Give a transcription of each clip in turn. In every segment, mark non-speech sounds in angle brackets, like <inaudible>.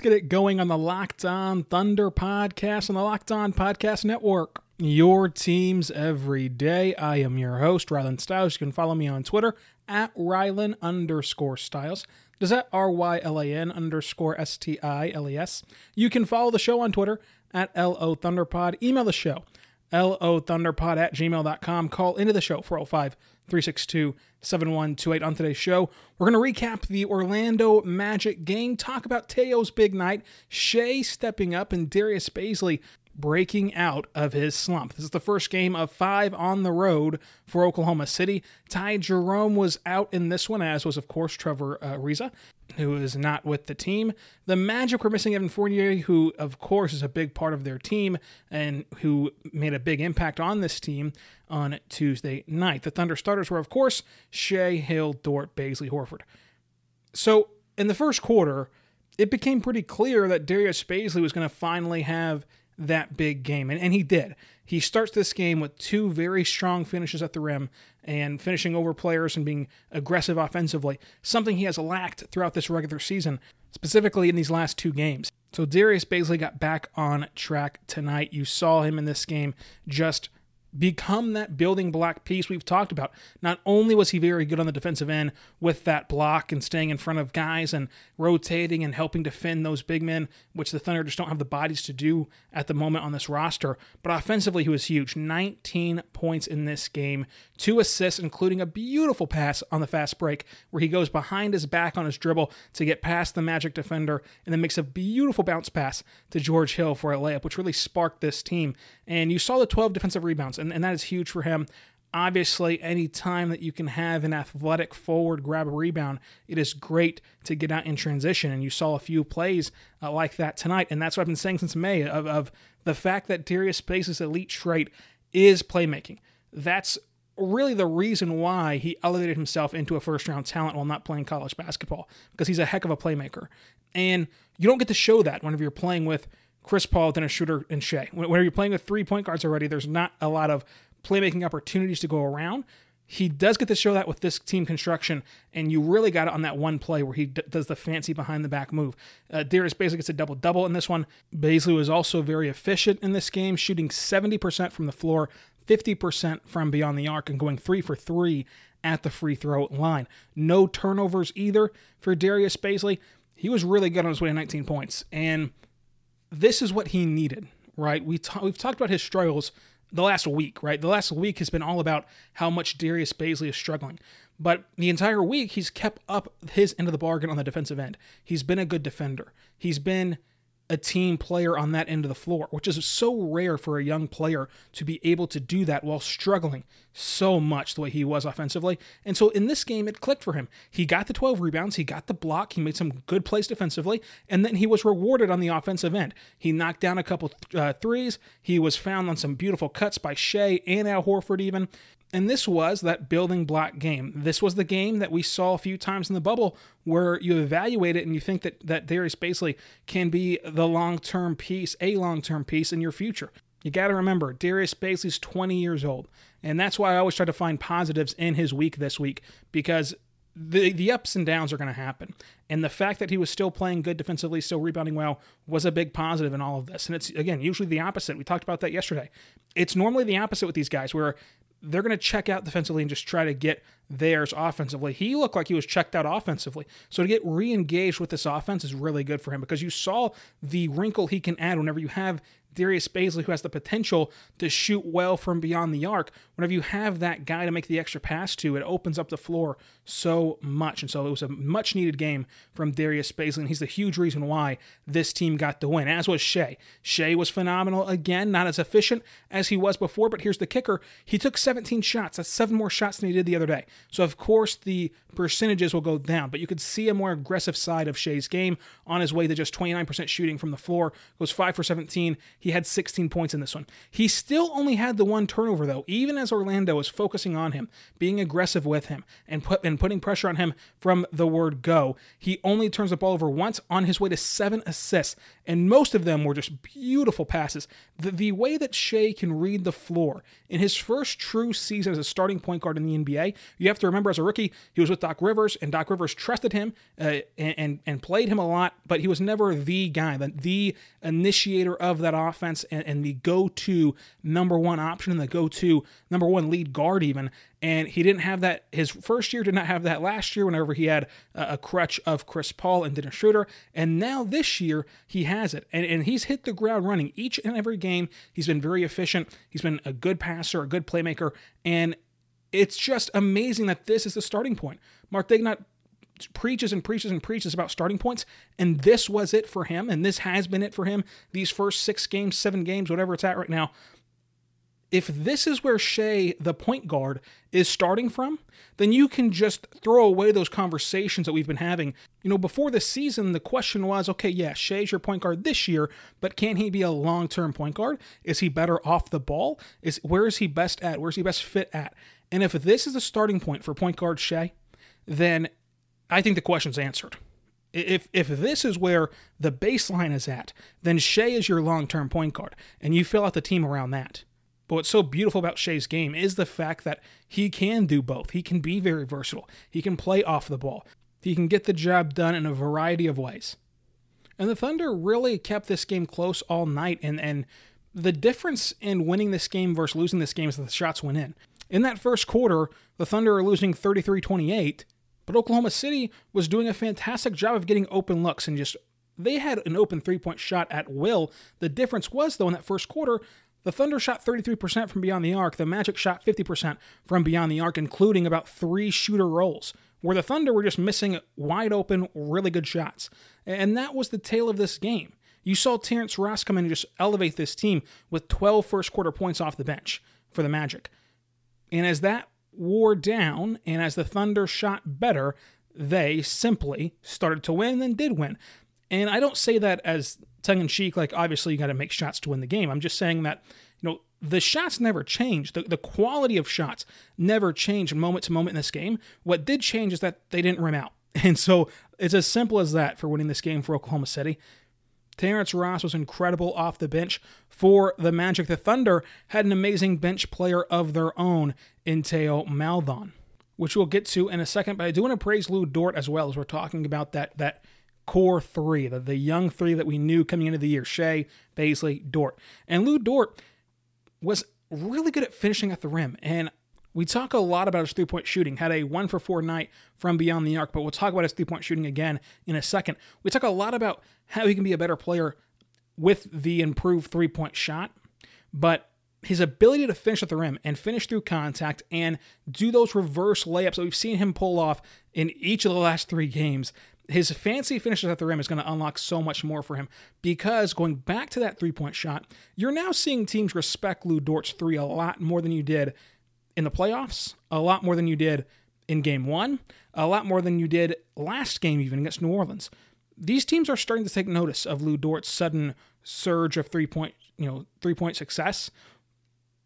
Let's get it going on the Locked On Thunder podcast on the Locked On Podcast Network. Your teams every day. I am your host, Rylan Stiles. You can follow me on Twitter at Rylan underscore Stiles. Does that R Y L A N underscore S T I L E S? You can follow the show on Twitter at LO Thunderpod. Email the show, LO Thunderpod at gmail.com. Call into the show, 405 362 7128. On today's show, we're going to recap the Orlando Magic game, talk about Theo's big night, Shai stepping up, and Darius Bazley breaking out of his slump. This is the first game of five on the road for Oklahoma City. Ty Jerome was out in this one, as was, of course, Trevor uh, Ariza, who is not with the team. The Magic were missing Evan Fournier, who, of course, is a big part of their team and who made a big impact on this team on Tuesday night. The Thunder starters were, of course, Shai, Hill, Dort, Bazley, Horford. So in the first quarter, it became pretty clear that Darius Bazley was going to finally have that big game. And, and he did. He starts this game with two very strong finishes at the rim and finishing over players and being aggressive offensively, something he has lacked throughout this regular season, specifically in these last two games. So Darius Bazley got back on track tonight. You saw him in this game just become that building block piece we've talked about. Not only was he very good on the defensive end with that block and staying in front of guys and rotating and helping defend those big men, which the Thunder just don't have the bodies to do at the moment on this roster, but offensively he was huge. 19 points in this game, two assists, including a beautiful pass on the fast break where he goes behind his back on his dribble to get past the Magic defender and then makes a beautiful bounce pass to George Hill for a layup, which really sparked this team. And you saw the 12 defensive rebounds and, and that is huge for him. Obviously, any time that you can have an athletic forward grab a rebound, it is great to get out in transition. And you saw a few plays uh, like that tonight. And that's what I've been saying since May of, of the fact that Darius Bazley's elite trait is playmaking. That's really the reason why he elevated himself into a first round talent while not playing college basketball, because he's a heck of a playmaker. And you don't get to show that whenever you're playing with Chris Paul, Dennis Schroeder, and Shai. Whenever you're playing with three point guards already, there's not a lot of playmaking opportunities to go around. He does get to show that with this team construction, and you really got it on that one play where he d- does the fancy behind the back move. Uh, Darius Bazley gets a double double in this one. Bazley was also very efficient in this game, shooting 70% from the floor, 50% from beyond the arc, and going three for three at the free throw line. No turnovers either for Darius Bazley. He was really good on his way to 19 points, and this is what he needed, right? We t- we've talked about his struggles the last week, right? The last week has been all about how much Darius Bazley is struggling. But the entire week, he's kept up his end of the bargain on the defensive end. He's been a good defender. He's been a team player on that end of the floor, which is so rare for a young player to be able to do that while struggling so much the way he was offensively. And so in this game, it clicked for him. He got the 12 rebounds, he got the block, he made some good plays defensively, and then he was rewarded on the offensive end. He knocked down a couple uh, threes, he was found on some beautiful cuts by Shai and Al Horford, even. And this was that building block game. This was the game that we saw a few times in the bubble where you evaluate it and you think that, that Darius Bazley can be the long term piece, a long term piece in your future. You got to remember, Darius Bazley's 20 years old. And that's why I always try to find positives in his week this week because the the ups and downs are going to happen. And the fact that he was still playing good defensively, still rebounding well, was a big positive in all of this. And it's again usually the opposite. We talked about that yesterday. It's normally the opposite with these guys, where they're going to check out defensively and just try to get theirs offensively. He looked like he was checked out offensively. So to get re engaged with this offense is really good for him because you saw the wrinkle he can add whenever you have Darius Bazley, who has the potential to shoot well from beyond the arc. Whenever you have that guy to make the extra pass to, it opens up the floor so much. And so it was a much needed game from Darius Bazley, and he's the huge reason why this team got the win, as was Shai. Shai was phenomenal again, not as efficient as he was before, but here's the kicker he took 17 shots. That's seven more shots than he did the other day. So, of course, the percentages will go down, but you could see a more aggressive side of Shai's game on his way to just 29% shooting from the floor. Goes 5 for 17. He had 16 points in this one. He still only had the one turnover, though, even as Orlando was focusing on him, being aggressive with him, and, put, and putting pressure on him from the word go. He only turns the ball over once on his way to seven assists, and most of them were just beautiful passes. The, the way that Shai can read the floor in his first true season as a starting point guard in the NBA, you have to remember as a rookie, he was with Doc Rivers, and Doc Rivers trusted him uh, and, and, and played him a lot, but he was never the guy, the, the initiator of that offense and, and the go-to number one option and the go-to number one lead guard even. And he didn't have that. His first year did not have that last year. Whenever he had a, crutch of Chris Paul and Dennis Schroeder, and now this year he has it, and, and he's hit the ground running each and every game. He's been very efficient. He's been a good passer, a good playmaker, and it's just amazing that this is the starting point. Mark Daigneault preaches and preaches and preaches about starting points, and this was it for him, and this has been it for him these first six games, seven games, whatever it's at right now. If this is where Shai, the point guard, is starting from, then you can just throw away those conversations that we've been having. You know, before the season, the question was okay, yeah, Shai's your point guard this year, but can he be a long term point guard? Is he better off the ball? Is Where is he best at? Where's he best fit at? And if this is the starting point for point guard Shai, then I think the question's answered. If if this is where the baseline is at, then Shai is your long-term point guard, and you fill out the team around that. But what's so beautiful about Shai's game is the fact that he can do both. He can be very versatile. He can play off the ball. He can get the job done in a variety of ways. And the Thunder really kept this game close all night, and and the difference in winning this game versus losing this game is that the shots went in. In that first quarter, the Thunder are losing 33 28, but Oklahoma City was doing a fantastic job of getting open looks and just they had an open three point shot at will. The difference was, though, in that first quarter, the Thunder shot 33% from beyond the arc. The Magic shot 50% from beyond the arc, including about three shooter rolls, where the Thunder were just missing wide open, really good shots. And that was the tale of this game. You saw Terrence Ross come in and just elevate this team with 12 first quarter points off the bench for the Magic. And as that wore down and as the Thunder shot better, they simply started to win and did win. And I don't say that as tongue in cheek, like obviously you got to make shots to win the game. I'm just saying that, you know, the shots never changed. The, the quality of shots never changed moment to moment in this game. What did change is that they didn't rim out. <laughs> And so it's as simple as that for winning this game for Oklahoma City. Terrence Ross was incredible off the bench for the Magic. The Thunder had an amazing bench player of their own in Theo Maledon, which we'll get to in a second. But I do want to praise Lou Dort as well as we're talking about that that core three, the, the young three that we knew coming into the year: Shai, Bazley, Dort, and Lou Dort was really good at finishing at the rim. And we talk a lot about his three point shooting, had a one for four night from beyond the arc, but we'll talk about his three point shooting again in a second. We talk a lot about how he can be a better player with the improved three point shot, but his ability to finish at the rim and finish through contact and do those reverse layups that we've seen him pull off in each of the last three games, his fancy finishes at the rim is going to unlock so much more for him because going back to that three point shot, you're now seeing teams respect Lou Dort's three a lot more than you did in the playoffs, a lot more than you did in game one, a lot more than you did last game, even against New Orleans. These teams are starting to take notice of Lou Dort's sudden surge of three point, you know, three point success.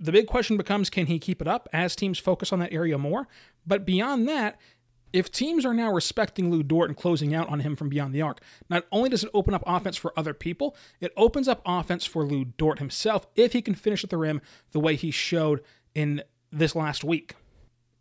The big question becomes can he keep it up as teams focus on that area more? But beyond that, if teams are now respecting Lou Dort and closing out on him from beyond the arc, not only does it open up offense for other people, it opens up offense for Lou Dort himself if he can finish at the rim the way he showed in this last week.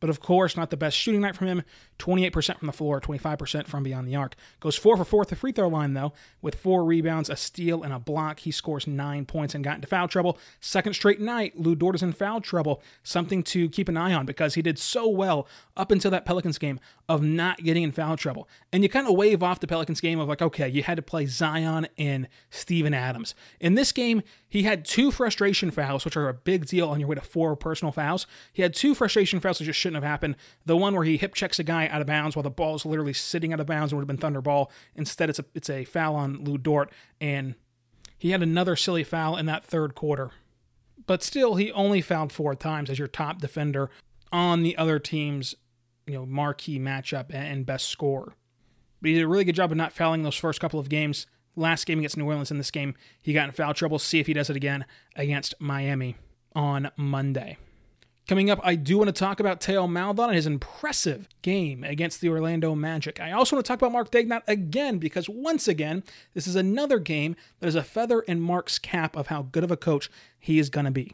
But of course, not the best shooting night from him. 28% from the floor, 25% from beyond the arc. Goes 4 for 4 at the free throw line, though, with four rebounds, a steal, and a block. He scores nine points and got into foul trouble. Second straight night, Lou Dort is in foul trouble. Something to keep an eye on because he did so well up until that Pelicans game of not getting in foul trouble. And you kind of wave off the Pelicans game of like, okay, you had to play Zion and Steven Adams. In this game, he had two frustration fouls, which are a big deal on your way to four personal fouls. He had two frustration fouls that just shouldn't have happened. The one where he hip checks a guy out of bounds while the ball is literally sitting out of bounds and would have been Thunder ball. Instead, it's a it's a foul on Lou Dort, and he had another silly foul in that third quarter. But still, he only fouled four times as your top defender on the other team's you know marquee matchup and best score. But he did a really good job of not fouling those first couple of games. Last game against New Orleans in this game, he got in foul trouble. See if he does it again against Miami on Monday. Coming up, I do want to talk about Theo Maledon and his impressive game against the Orlando Magic. I also want to talk about Mark Daigneault again because once again, this is another game that is a feather in Mark's cap of how good of a coach he is going to be.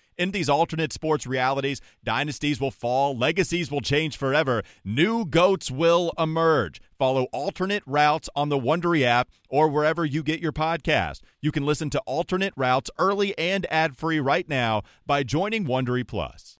In these alternate sports realities, dynasties will fall, legacies will change forever, new goats will emerge. Follow alternate routes on the Wondery app or wherever you get your podcast. You can listen to alternate routes early and ad-free right now by joining Wondery Plus.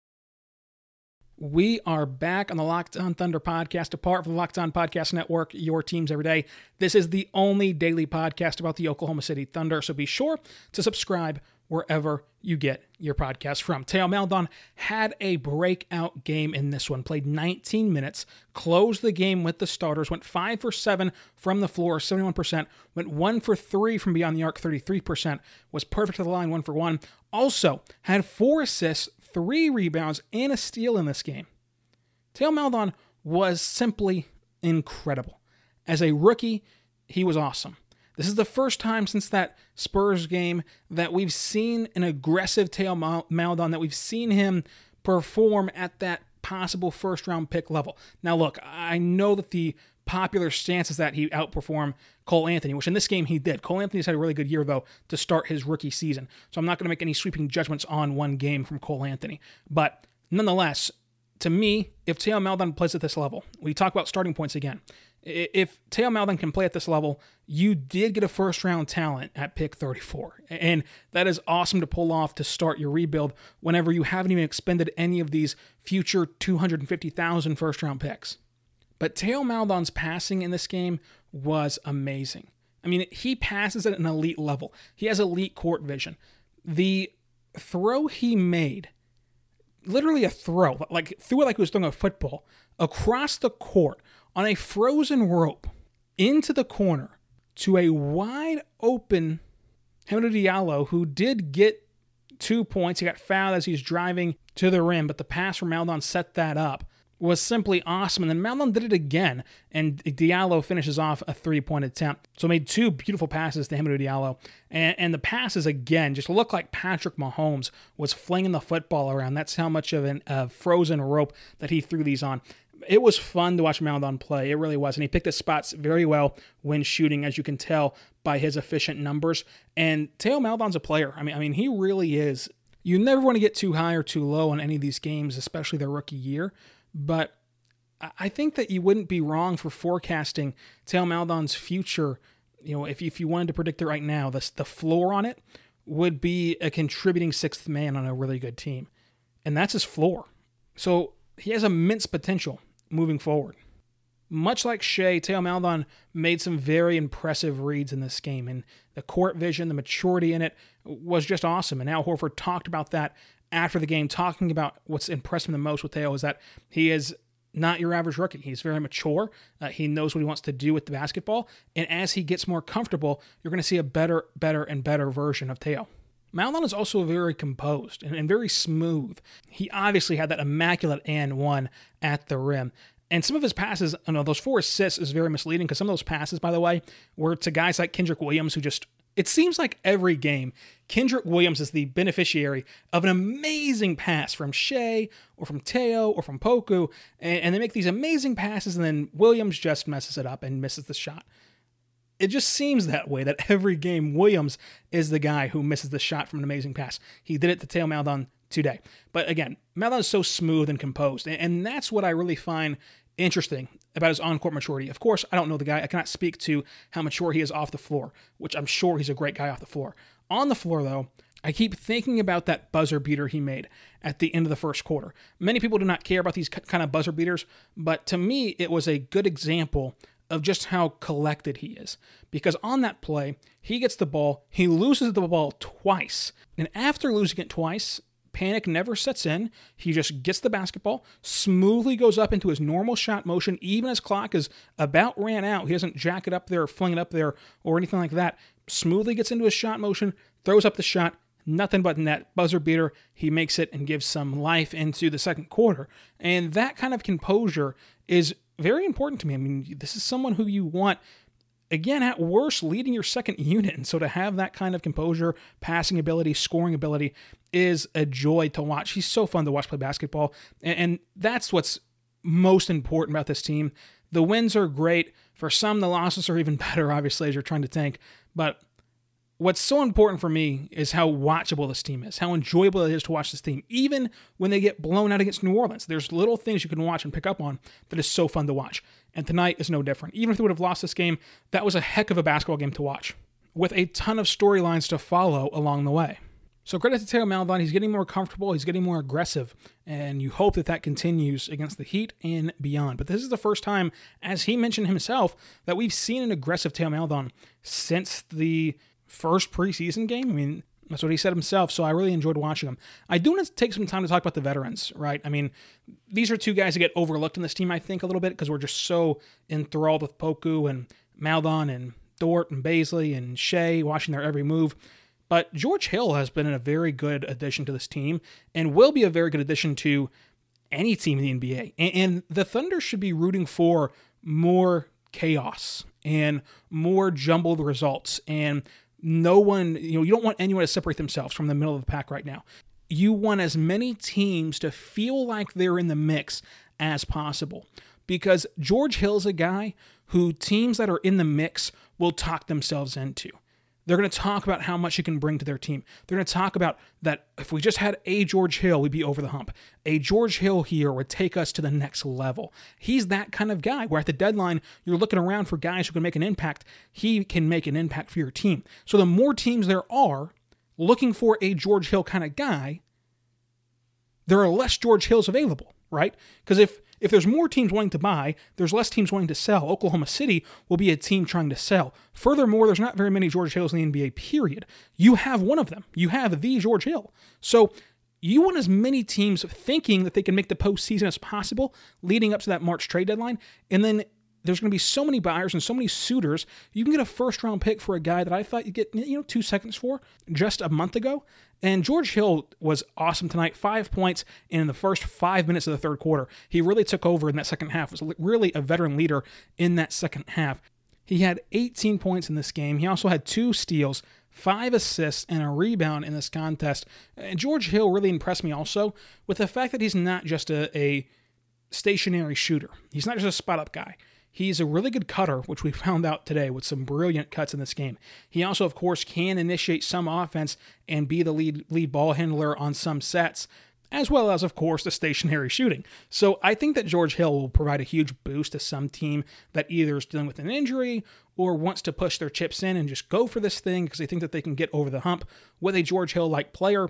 We are back on the Locked On Thunder podcast, apart from the Locked On Podcast Network, your teams every day. This is the only daily podcast about the Oklahoma City Thunder, so be sure to subscribe wherever you get your podcast from. Theo Maledon had a breakout game in this one, played 19 minutes, closed the game with the starters, went 5 for 7 from the floor, 71%, went 1 for 3 from beyond the arc, 33%, was perfect to the line, 1 for 1. Also, had 4 assists, 3 rebounds, and a steal in this game. Theo Maledon was simply incredible. As a rookie, he was awesome. This is the first time since that Spurs game that we've seen an aggressive Theo Maledon, that we've seen him perform at that possible first round pick level. Now, look, I know that the popular stance is that he outperform Cole Anthony, which in this game he did. Cole Anthony's had a really good year, though, to start his rookie season. So I'm not going to make any sweeping judgments on one game from Cole Anthony. But nonetheless, to me, if Theo Maledon plays at this level, we talk about starting points again if Theo Maledon can play at this level, you did get a first round talent at pick 34. And that is awesome to pull off to start your rebuild whenever you haven't even expended any of these future 250,000 first round picks. But Theo Maledon's passing in this game was amazing. I mean, he passes at an elite level, he has elite court vision. The throw he made, literally a throw, like threw it like he was throwing a football across the court on a frozen rope into the corner to a wide open Hamidou Diallo, who did get two points. He got fouled as he's driving to the rim, but the pass from Maledon set that up. Was simply awesome. And then Maledon did it again, and Diallo finishes off a three point attempt. So made two beautiful passes to Hamidou Diallo. And, and the passes, again, just look like Patrick Mahomes was flinging the football around. That's how much of a uh, frozen rope that he threw these on it was fun to watch Maledon play. It really was. And he picked his spots very well when shooting, as you can tell by his efficient numbers. And Theo Maledon's a player. I mean, I mean, he really is. You never want to get too high or too low on any of these games, especially their rookie year. But I think that you wouldn't be wrong for forecasting Theo Maledon's future. You know, if, if you wanted to predict it right now, the, the floor on it would be a contributing sixth man on a really good team. And that's his floor. So he has immense potential moving forward. Much like Shai, Theo Maledon made some very impressive reads in this game, and the court vision, the maturity in it was just awesome. And Al Horford talked about that after the game, talking about what's impressed him the most with Theo is that he is not your average rookie. He's very mature. Uh, he knows what he wants to do with the basketball. And as he gets more comfortable, you're going to see a better, better, and better version of Theo. Maledon is also very composed and, and, very smooth. He obviously had that immaculate and one at the rim. And some of his passes, I know those four assists is very misleading because some of those passes, by the way, were to guys like Kenrich Williams who just it seems like every game, Kenrich Williams is the beneficiary of an amazing pass from Shai or from Theo or from Poku, and, they make these amazing passes, and then Williams just messes it up and misses the shot. It just seems that way that every game, Williams is the guy who misses the shot from an amazing pass. He did it to Theo Maledon today. But again, Maledon is so smooth and composed, and that's what I really find interesting about his on-court maturity. Of course, I don't know the guy. I cannot speak to how mature he is off the floor, which I'm sure he's a great guy off the floor. On the floor, though, I keep thinking about that buzzer beater he made at the end of the first quarter. Many people do not care about these kind of buzzer beaters, but to me, it was a good example of just how collected he is. Because on that play, he gets the ball, he loses the ball twice. And after losing it twice, Panic never sets in. He just gets the basketball, smoothly goes up into his normal shot motion, even as clock is about ran out. He doesn't jack it up there or fling it up there or anything like that. Smoothly gets into his shot motion, throws up the shot, nothing but net buzzer beater. He makes it and gives some life into the second quarter. And that kind of composure is very important to me. I mean, this is someone who you want again, at worst, leading your second unit. And so to have that kind of composure, passing ability, scoring ability is a joy to watch. He's so fun to watch play basketball. And, and that's what's most important about this team. The wins are great. For some, the losses are even <laughs> better, obviously, as you're trying to tank. But what's so important for me is how watchable this team is, how enjoyable it is to watch this team, even when they get blown out against New Orleans. There's little things you can watch and pick up on that is so fun to watch. And tonight is no different. Even if they would have lost this game, that was a heck of a basketball game to watch, with a ton of storylines to follow along the way. So credit to Theo Maledon. He's getting more comfortable. He's getting more aggressive, and you hope that that continues against the Heat and beyond. But this is the first time, as he mentioned himself, that we've seen an aggressive Theo Maledon since the first preseason game. I mean, that's what he said himself. So I really enjoyed watching him. I do want to take some time to talk about the veterans, right? I mean, these are two guys that get overlooked in this team, I think, a little bit because we're just so enthralled with Poku and Maledon and Dort and Bazley and Shai watching their every move. But George Hill has been a very good addition to this team and will be a very good addition to any team in the NBA. And, the Thunder should be rooting for more chaos and more jumbled results and no one, you know, you don't want anyone to separate themselves from the middle of the pack right now. You want as many teams to feel like they're in the mix as possible because George Hill's a guy who teams that are in the mix will talk themselves into. They're going to talk about how much he can bring to their team. They're going to talk about that if we just had a George Hill, we'd be over the hump. A George Hill here would take us to the next level. He's that kind of guy where at the deadline, you're looking around for guys who can make an impact. He can make an impact for your team. So the more teams there are looking for a George Hill kind of guy, there are less George Hills available, right? Because if if there's more teams wanting to buy, there's less teams wanting to sell. Oklahoma City will be a team trying to sell. Furthermore, there's not very many George Hills in the NBA, period. You have one of them. You have the George Hill. So you want as many teams thinking that they can make the postseason as possible leading up to that March trade deadline. And then there's going to be so many buyers and so many suitors. You can get a first round pick for a guy that I thought you'd get, you know, two seconds for just a month ago. And George Hill was awesome tonight. Five points in the first five minutes of the third quarter. He really took over in that second half. Was really a veteran leader in that second half. He had 18 points in this game. He also had two steals, five assists, and a rebound in this contest. And George Hill really impressed me also with the fact that he's not just a, a stationary shooter. He's not just a spot up guy. He's a really good cutter, which we <laughs> found out today with some brilliant cuts in this game. He also, of course, can initiate some offense and be the lead lead ball handler on some sets, as well as, of course, the stationary shooting. So I think that George Hill will provide a huge boost to some team that either is dealing with an injury or wants to push their chips in and just go for this thing because they think that they can get over the hump with a George Hill like player.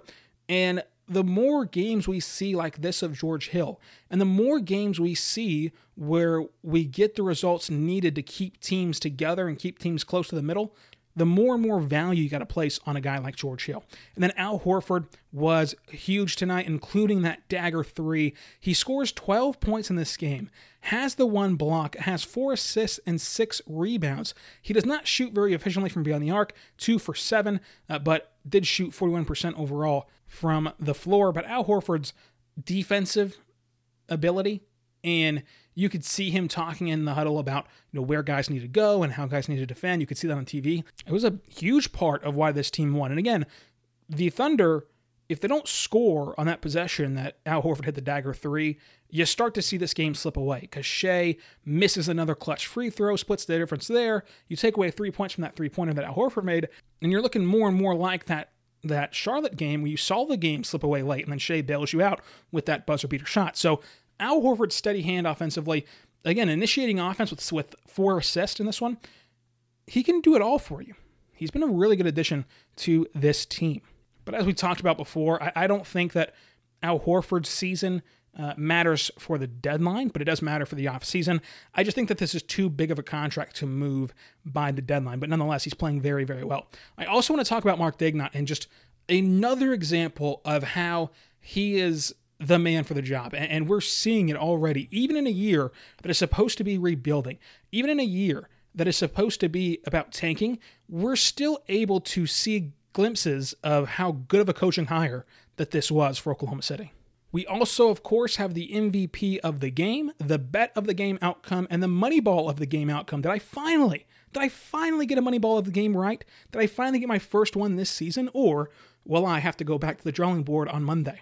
And the more games we see like this of George Hill, and the more games we see where we get the results needed to keep teams together and keep teams close to the middle, the more and more value you got to place on a guy like George Hill. And then Al Horford was huge tonight, including that dagger three. He scores 12 points in this game, has the one block, has four assists and six rebounds. He does not shoot very efficiently from beyond the arc, two for seven, uh, but did shoot 41% overall from the floor. But Al Horford's defensive ability and you could see him talking in the huddle about you know where guys need to go and how guys need to defend. You could see that on TV. It was a huge part of why this team won. And again, the Thunder, if they don't score on that possession that Al Horford hit the dagger three, you start to see this game slip away because Shai misses another clutch free throw, splits the difference there. You take away three points from that three pointer that Al Horford made, and you're looking more and more like that that Charlotte game where you saw the game slip away late and then Shai bails you out with that buzzer beater shot. So Al Horford's steady hand offensively, again, initiating offense with, with four assists in this one, he can do it all for you. He's been a really good addition to this team. But as we talked about before, I, I don't think that Al Horford's season uh, matters for the deadline, but it does matter for the offseason. I just think that this is too big of a contract to move by the deadline, but nonetheless, he's playing very, very well. I also want to talk about Mark Daigneault and just another example of how he is the man for the job. And we're seeing it already, even in a year that is supposed to be rebuilding, even in a year that is supposed to be about tanking, we're still able to see glimpses of how good of a coaching hire that this was for Oklahoma City. We also, of course, have the MVP of the game, the bet of the game outcome, and the money ball of the game outcome. Did I finally, did I finally get a money ball of the game right? Did I finally get my first one this season? Or will I have to go back to the drawing board on Monday?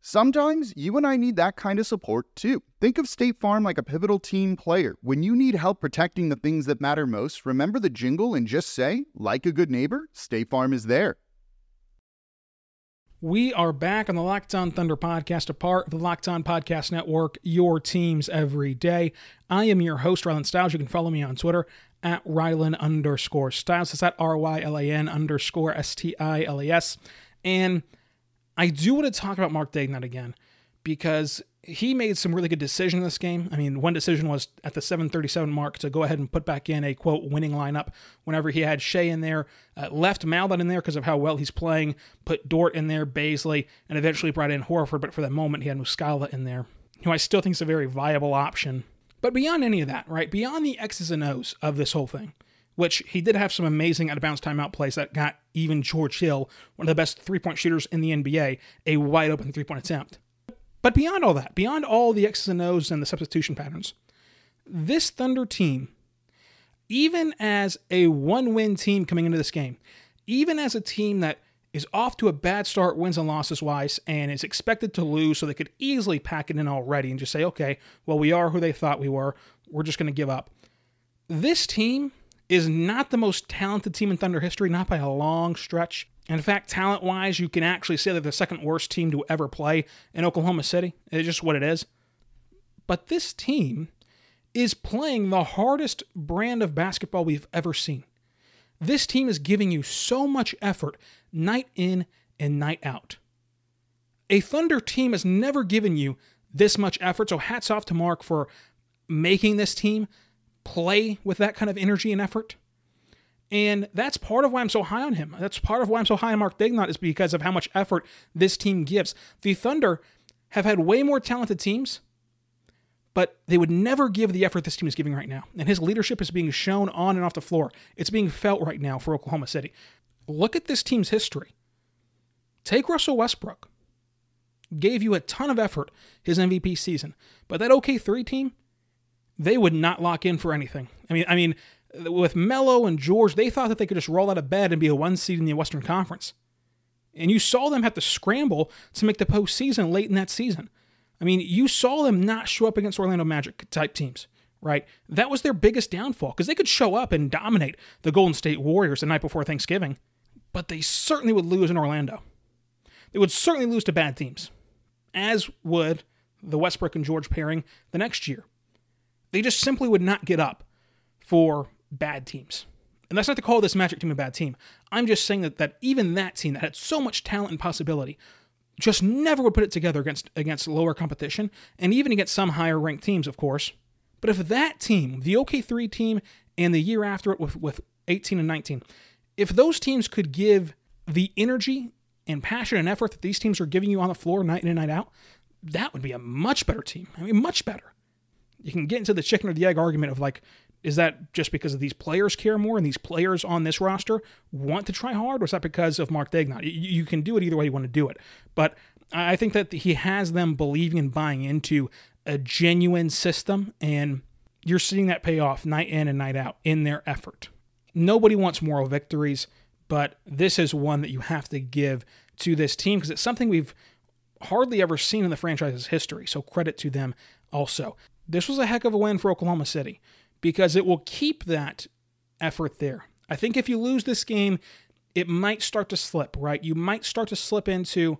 Sometimes you and I need that kind of support too. Think of State Farm like a pivotal team player. When you need help protecting the things that matter most, remember the jingle and just say, like a good neighbor, State Farm is there. We are back on the Locked On Thunder podcast, a part of the Locked On Podcast Network, your teams every day. I am your host, Rylan Stiles. You can follow me on Twitter at Rylan underscore Stiles. It's at R Y L A N underscore S T I L A S. And I do want to talk about Mark Daigneault again because he made some really good decisions in this game. I mean, one decision was at the 737 mark to go ahead and put back in a quote winning lineup whenever he had Shai in there, uh, left Maledon in there because of how well he's playing, put Dort in there, Bazley, and eventually brought in Horford. But for the moment, he had Muscala in there, who I still think is a very viable option. But beyond any of that, right, beyond the X's and O's of this whole thing, which he did have some amazing out of bounds timeout plays that got even George Hill, one of the best three point shooters in the NBA, a wide open three point attempt. But beyond all that, beyond all the X's and O's and the substitution patterns, this Thunder team, even as a one win team coming into this game, even as a team that is off to a bad start, wins and losses wise, and is expected to lose, so they could easily pack it in already and just say, okay, well, we are who they thought we were. We're just going to give up. This team is not the most talented team in Thunder history, not by a long stretch. In fact, talent wise, you can actually say they're the second worst team to ever play in Oklahoma City. It's just what it is. But this team is playing the hardest brand of basketball we've ever seen. This team is giving you so much effort night in and night out. A Thunder team has never given you this much effort, so hats off to Mark for making this team play with that kind of energy and effort. And that's part of why I'm so high on him. That's part of why I'm so high on Mark Daigneault is because of how much effort this team gives. The Thunder have had way more talented teams, but they would never give the effort this team is giving right now. And his leadership is being shown on and off the floor. It's being felt right now for Oklahoma City. Look at this team's history. Take Russell Westbrook. Gave you a ton of effort his MVP season, but that OK3 team, they would not lock in for anything. I mean, I mean, with Melo and George, they thought that they could just roll out of bed and be a one seed in the Western Conference. And you saw them have to scramble to make the postseason late in that season. I mean, you saw them not show up against Orlando Magic type teams, right? That was their biggest downfall because they could show up and dominate the Golden State Warriors the night before Thanksgiving, but they certainly would lose in Orlando. They would certainly lose to bad teams, as would the Westbrook and George pairing the next year. They just simply would not get up for bad teams. And that's not to call this Magic team a bad team. I'm just saying that, that even that team that had so much talent and possibility just never would put it together against against lower competition and even against some higher ranked teams, of course. But if that team, the OK3 team, and the year after it with, with 18 and 19, if those teams could give the energy and passion and effort that these teams are giving you on the floor night in and night out, that would be a much better team. I mean, much better. You can get into the chicken or the egg argument of like, is that just because of these players care more and these players on this roster want to try hard, or is that because of Mark? You, you can do it either way you want to do it. But I think that he has them believing and buying into a genuine system, and you're seeing that pay off night in and night out in their effort. Nobody wants moral victories, but this is one that you have to give to this team because it's something we've hardly ever seen in the franchise's history. So credit to them also. This was a heck of a win for Oklahoma City because it will keep that effort there. I think if you lose this game, it might start to slip, right? You might start to slip into,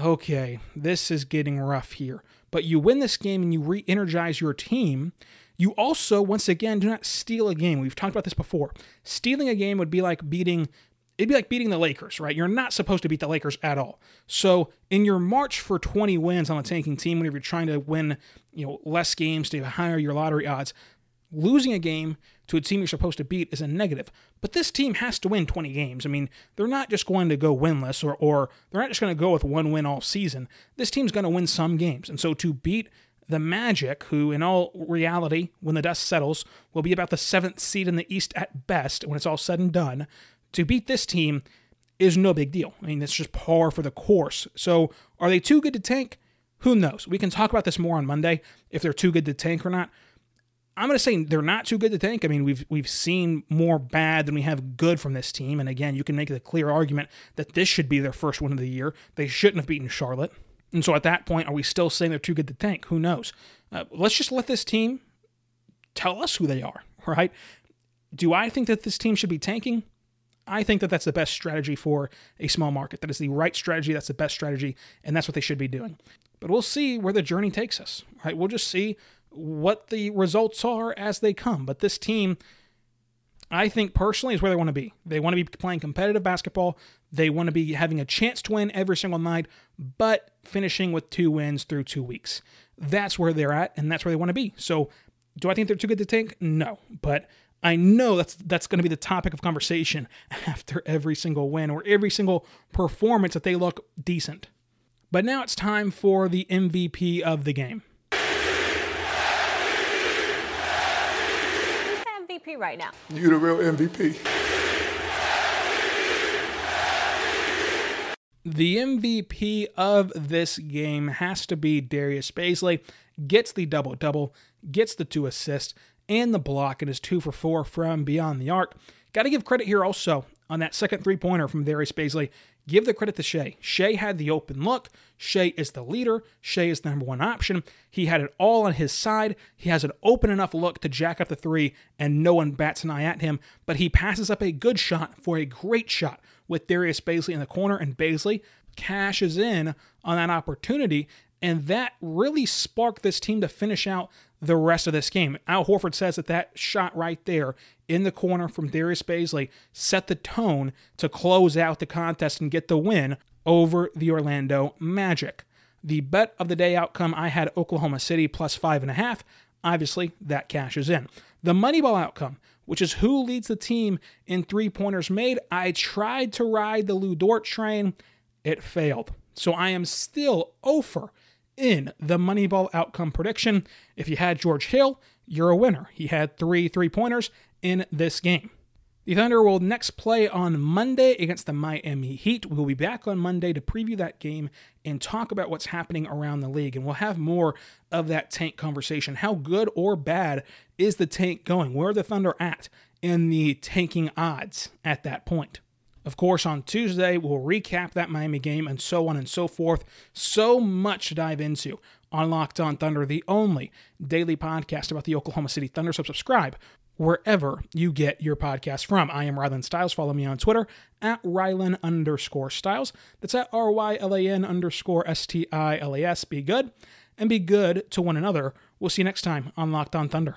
okay, this is getting rough here. But you win this game and you re energize your team. You also, once again, do not steal a game. We've talked about this before. Stealing a game would be like beating it'd be like beating the Lakers, right? You're not supposed to beat the Lakers at all. So in your march for 20 wins on a tanking team, whenever you're trying to win, you know, less games to higher your lottery odds, losing a game to a team you're supposed to beat is a negative. But this team has to win 20 games. I mean, they're not just going to go winless or, or they're not just going to go with one win all season. This team's going to win some games. And so to beat the Magic, who in all reality, when the dust settles, will be about the seventh seed in the East at best when it's all said and done, to beat this team is no big deal. I mean, it's just par for the course. So are they too good to tank? Who knows? We can talk about this more on Monday if they're too good to tank or not. I'm going to say they're not too good to tank. I mean, we've we've seen more bad than we have good from this team. And again, you can make the clear argument that this should be their first win of the year. They shouldn't have beaten Charlotte. And so at that point, are we still saying they're too good to tank? Who knows? Uh, let's just let this team tell us who they are, <laughs> right? Do I think that this team should be tanking? I think that that's the best strategy for a small market. That is the right strategy. That's the best strategy, and that's what they should be doing. But we'll see where the journey takes us. Right? We'll just see what the results are as they come. But this team, I think personally, is where they want to be. They want to be playing competitive basketball. They want to be having a chance to win every single night, but finishing with two wins through two weeks. That's where they're at, and that's where they want to be. So, do I think they're too good to tank? No, but I know that's that's going to be the topic of conversation <laughs> after every single win or every single performance that they look decent. But now it's time for the MVP of the game. MVP right now? You the real MVP. The MVP of this game has to be Darius Bazley. Gets the double double, gets the two assists and the block, and is two for four from beyond the arc. Got to give credit here also on that second three pointer from Darius Bazley, give the credit to Shai. Shai had the open look. Shai is the leader. Shai is the number one option. He had it all on his side. He has an open enough look to jack up the three, and no one bats an eye at him. But he passes up a good shot for a great shot with Darius Bazley in the corner, and Bazley cashes in on that opportunity. And that really sparked this team to finish out the rest of this game. Al Horford says that that shot right there in the corner from Darius Bazley set the tone to close out the contest and get the win over the Orlando Magic. The bet of the day outcome, I had Oklahoma City plus five and a half. Obviously, that cashes in. The Moneyball outcome, which is who leads the team in three pointers made, I tried to ride the Lu Dort train. It failed. So I am still over in the Moneyball outcome prediction. If you had George Hill, you're a winner. He had three three pointers in this game. The Thunder will next play on Monday against the Miami Heat. We'll be back on Monday to preview that game and talk about what's happening around the league. And we'll have more of that tank conversation. How good or bad is the tank going? Where are the Thunder at in the tanking odds at that point? Of course, on Tuesday, we'll recap that Miami game and so on and so forth. So much to dive into on Locked On Thunder, the only daily podcast about the Oklahoma City Thunder. So subscribe wherever you get your podcast from. I am Rylan Stiles. Follow me on Twitter at Rylan underscore Stiles. That's at R Y L A N underscore S T I L A S. Be good and be good to one another. We'll see you next time on Locked On Thunder.